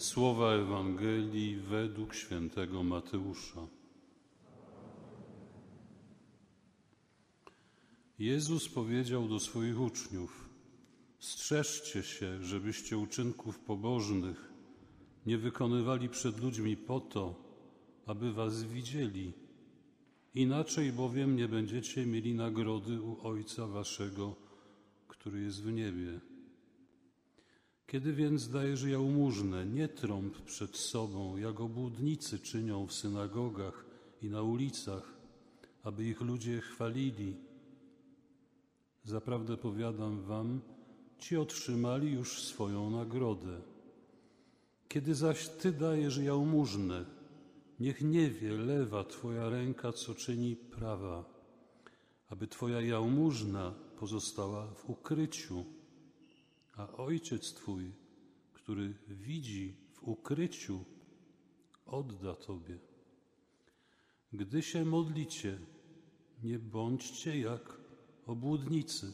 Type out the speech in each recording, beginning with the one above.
Słowa Ewangelii według świętego Mateusza. Jezus powiedział do swoich uczniów: Strzeżcie się, żebyście uczynków pobożnych nie wykonywali przed ludźmi po to, aby was widzieli. Inaczej bowiem nie będziecie mieli nagrody u Ojca Waszego, który jest w niebie. Kiedy więc dajesz jałmużnę, nie trąb przed sobą, jak obłudnicy czynią w synagogach i na ulicach, aby ich ludzie chwalili. Zaprawdę powiadam wam, ci otrzymali już swoją nagrodę. Kiedy zaś ty dajesz jałmużnę, niech nie wie lewa twoja ręka, co czyni prawa, aby twoja jałmużna pozostała w ukryciu a Ojciec Twój, który widzi w ukryciu, odda Tobie. Gdy się modlicie, nie bądźcie jak obłudnicy.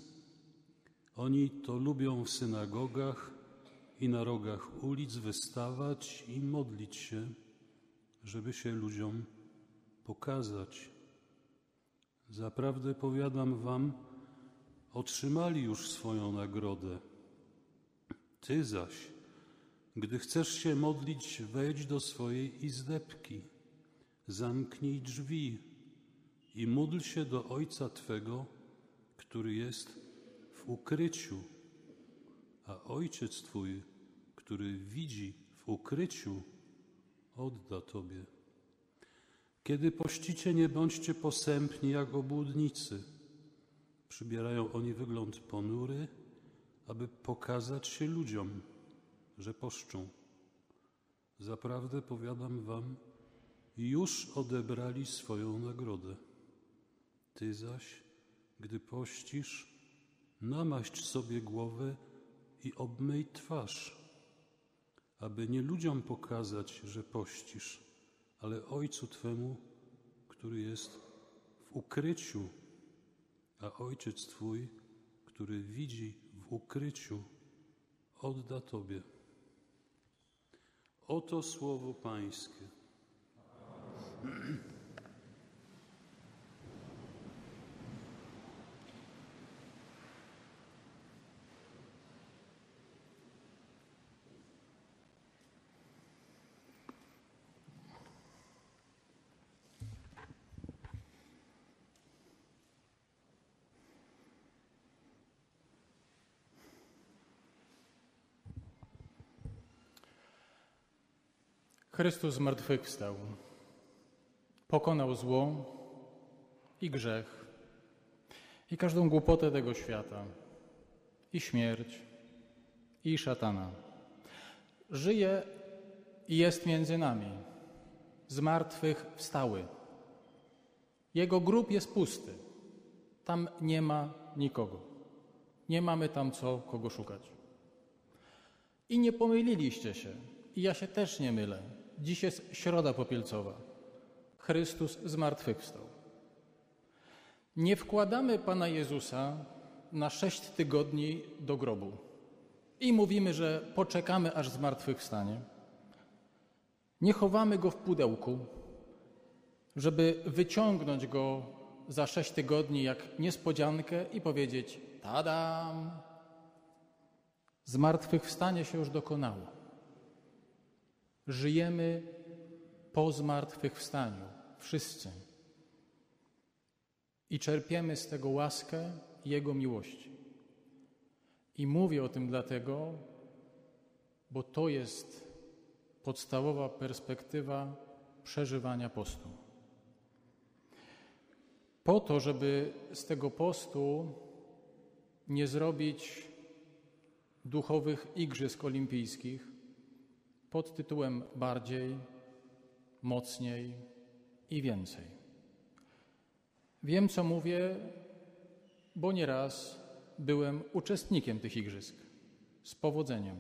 Oni to lubią w synagogach i na rogach ulic wystawać i modlić się, żeby się ludziom pokazać. Zaprawdę powiadam Wam, otrzymali już swoją nagrodę. Ty zaś, gdy chcesz się modlić, wejdź do swojej izdebki, zamknij drzwi i módl się do Ojca Twego, który jest w ukryciu, a Ojciec Twój, który widzi w ukryciu, odda Tobie. Kiedy pościcie, nie bądźcie posępni jak obłudnicy. Przybierają oni wygląd ponury, aby pokazać się ludziom, że poszczą. Zaprawdę powiadam wam, już odebrali swoją nagrodę. Ty zaś, gdy pościsz, namaść sobie głowę i obmyj twarz, aby nie ludziom pokazać, że pościsz, ale Ojcu Twemu, który jest w ukryciu, a Ojciec Twój, który widzi ukryciu odda Tobie. Oto słowo Pańskie. Chrystus zmartwychwstał, pokonał zło i grzech, i każdą głupotę tego świata, i śmierć, i szatana. Żyje i jest między nami, zmartwychwstały. Jego grób jest pusty, tam nie ma nikogo. Nie mamy tam co kogo szukać. I nie pomyliliście się, i ja się też nie mylę. Dziś jest środa popielcowa. Chrystus zmartwychwstał. Nie wkładamy Pana Jezusa na sześć tygodni do grobu i mówimy, że poczekamy, aż zmartwychwstanie. Nie chowamy go w pudełku, żeby wyciągnąć go za sześć tygodni jak niespodziankę i powiedzieć: Tadam! Zmartwychwstanie się już dokonało. Żyjemy po zmartwychwstaniu, wszyscy. I czerpiemy z tego łaskę Jego miłości. I mówię o tym dlatego, bo to jest podstawowa perspektywa przeżywania postu. Po to, żeby z tego postu nie zrobić duchowych igrzysk olimpijskich, pod tytułem Bardziej, mocniej i więcej. Wiem, co mówię, bo nieraz byłem uczestnikiem tych igrzysk z powodzeniem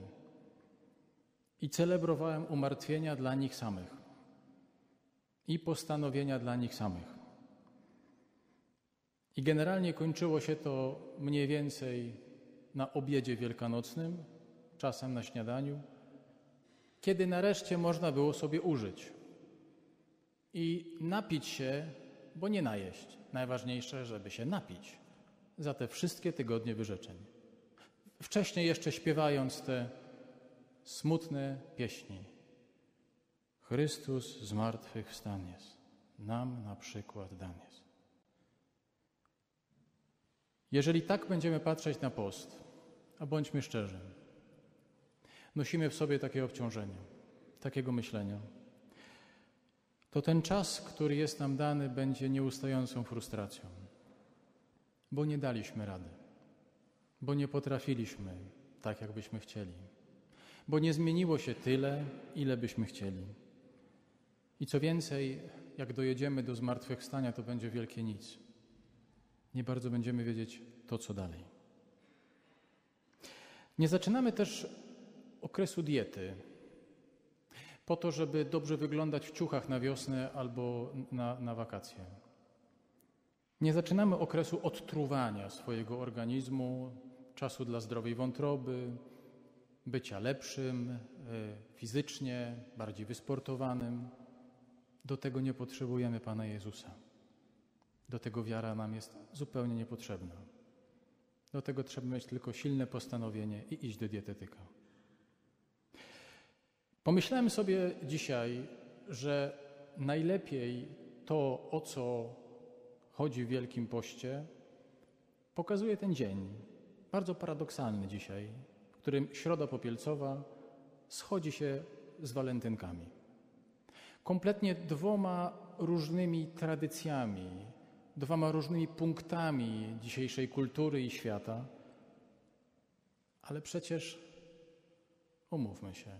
i celebrowałem umartwienia dla nich samych i postanowienia dla nich samych. I generalnie kończyło się to mniej więcej na obiedzie wielkanocnym, czasem na śniadaniu kiedy nareszcie można było sobie użyć i napić się, bo nie najeść. Najważniejsze, żeby się napić za te wszystkie tygodnie wyrzeczeń. Wcześniej jeszcze śpiewając te smutne pieśni. Chrystus z martwych wstan jest, nam na przykład dan jest. Jeżeli tak będziemy patrzeć na post, a bądźmy szczerzy, nosimy w sobie takie obciążenie, takiego myślenia, to ten czas, który jest nam dany, będzie nieustającą frustracją, bo nie daliśmy rady, bo nie potrafiliśmy tak, jakbyśmy chcieli, bo nie zmieniło się tyle, ile byśmy chcieli. I co więcej, jak dojedziemy do zmartwychwstania, to będzie wielkie nic. Nie bardzo będziemy wiedzieć to, co dalej. Nie zaczynamy też okresu diety po to, żeby dobrze wyglądać w ciuchach na wiosnę albo na, na wakacje. Nie zaczynamy okresu odtruwania swojego organizmu, czasu dla zdrowej wątroby, bycia lepszym y, fizycznie, bardziej wysportowanym. Do tego nie potrzebujemy Pana Jezusa. Do tego wiara nam jest zupełnie niepotrzebna. Do tego trzeba mieć tylko silne postanowienie i iść do dietetyka. Pomyślałem sobie dzisiaj, że najlepiej to, o co chodzi w Wielkim Poście, pokazuje ten dzień, bardzo paradoksalny dzisiaj, w którym Środa Popielcowa schodzi się z walentynkami. Kompletnie dwoma różnymi tradycjami, dwoma różnymi punktami dzisiejszej kultury i świata, ale przecież umówmy się,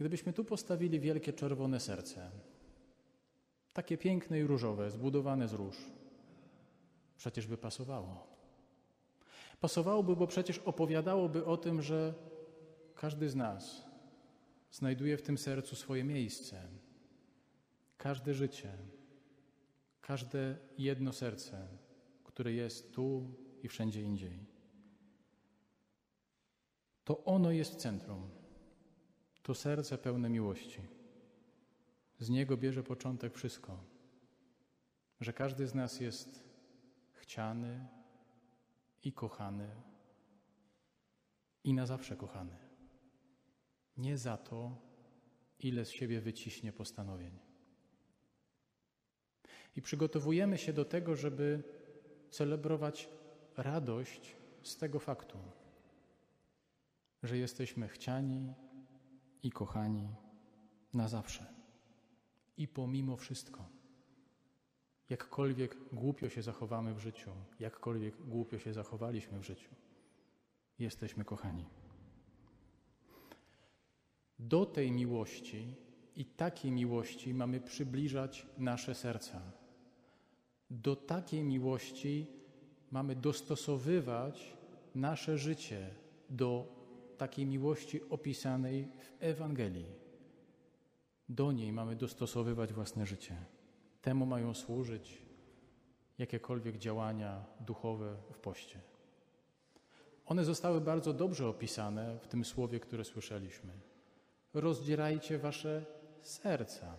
Gdybyśmy tu postawili wielkie czerwone serce, takie piękne i różowe, zbudowane z róż, przecież by pasowało. Pasowałoby, bo przecież opowiadałoby o tym, że każdy z nas znajduje w tym sercu swoje miejsce. Każde życie, każde jedno serce, które jest tu i wszędzie indziej. To ono jest centrum to serce pełne miłości. Z niego bierze początek wszystko. Że każdy z nas jest chciany i kochany i na zawsze kochany. Nie za to, ile z siebie wyciśnie postanowień. I przygotowujemy się do tego, żeby celebrować radość z tego faktu, że jesteśmy chciani, i kochani na zawsze. I pomimo wszystko, jakkolwiek głupio się zachowamy w życiu, jakkolwiek głupio się zachowaliśmy w życiu, jesteśmy kochani. Do tej miłości i takiej miłości mamy przybliżać nasze serca. Do takiej miłości mamy dostosowywać nasze życie do takiej miłości opisanej w Ewangelii. Do niej mamy dostosowywać własne życie. Temu mają służyć jakiekolwiek działania duchowe w poście. One zostały bardzo dobrze opisane w tym słowie, które słyszeliśmy. Rozdzierajcie wasze serca,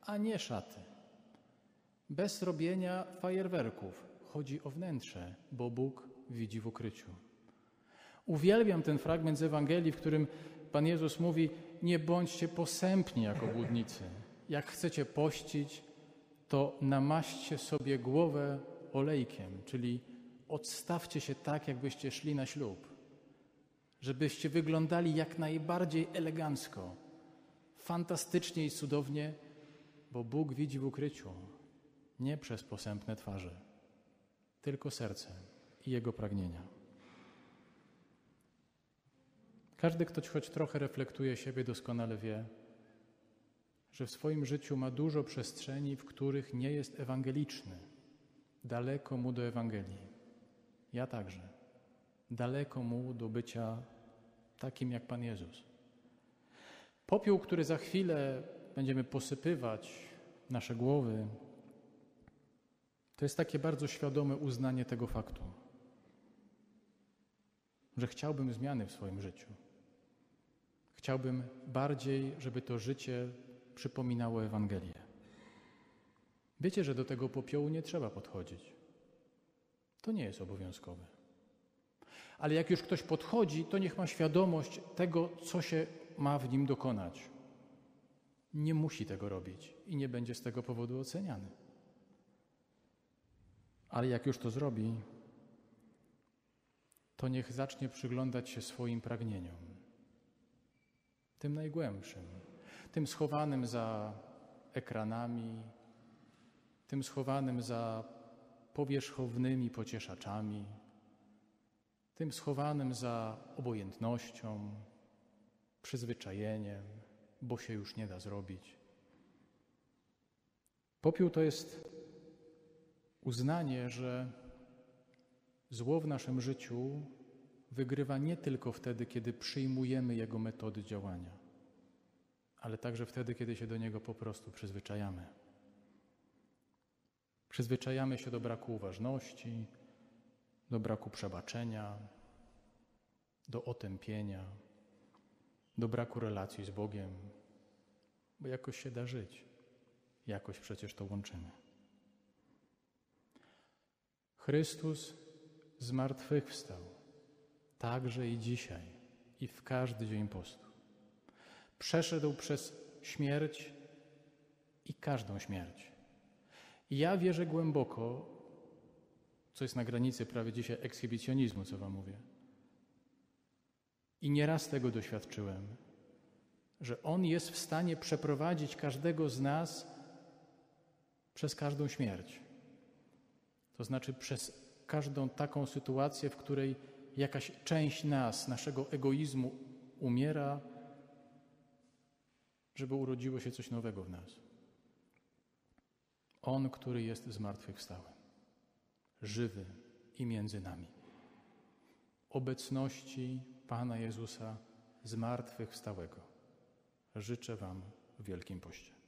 a nie szaty. Bez robienia fajerwerków. Chodzi o wnętrze, bo Bóg widzi w ukryciu. Uwielbiam ten fragment z Ewangelii, w którym Pan Jezus mówi: Nie bądźcie posępni jako budnicy. Jak chcecie pościć, to namaście sobie głowę olejkiem, czyli odstawcie się tak, jakbyście szli na ślub, żebyście wyglądali jak najbardziej elegancko, fantastycznie i cudownie, bo Bóg widzi w ukryciu, nie przez posępne twarze, tylko serce i jego pragnienia. Każdy, kto choć trochę reflektuje siebie, doskonale wie, że w swoim życiu ma dużo przestrzeni, w których nie jest ewangeliczny. Daleko mu do Ewangelii. Ja także. Daleko mu do bycia takim jak Pan Jezus. Popiół, który za chwilę będziemy posypywać nasze głowy, to jest takie bardzo świadome uznanie tego faktu, że chciałbym zmiany w swoim życiu. Chciałbym bardziej, żeby to życie przypominało Ewangelię. Wiecie, że do tego popiołu nie trzeba podchodzić. To nie jest obowiązkowe. Ale jak już ktoś podchodzi, to niech ma świadomość tego, co się ma w nim dokonać. Nie musi tego robić i nie będzie z tego powodu oceniany. Ale jak już to zrobi, to niech zacznie przyglądać się swoim pragnieniom, tym najgłębszym, tym schowanym za ekranami, tym schowanym za powierzchownymi pocieszaczami, tym schowanym za obojętnością, przyzwyczajeniem, bo się już nie da zrobić. Popiół to jest uznanie, że zło w naszym życiu wygrywa nie tylko wtedy, kiedy przyjmujemy jego metody działania, ale także wtedy, kiedy się do niego po prostu przyzwyczajamy. Przyzwyczajamy się do braku uważności, do braku przebaczenia, do otępienia, do braku relacji z Bogiem, bo jakoś się da żyć, jakoś przecież to łączymy. Chrystus zmartwychwstał, także i dzisiaj, i w każdy dzień postu. Przeszedł przez śmierć i każdą śmierć. I ja wierzę głęboko, co jest na granicy prawie dzisiaj ekshibicjonizmu, co Wam mówię. I nieraz tego doświadczyłem, że On jest w stanie przeprowadzić każdego z nas przez każdą śmierć. To znaczy przez każdą taką sytuację, w której jakaś część nas, naszego egoizmu umiera, żeby urodziło się coś nowego w nas. On, który jest zmartwychwstały, żywy i między nami. Obecności Pana Jezusa zmartwychwstałego życzę Wam w Wielkim Poście.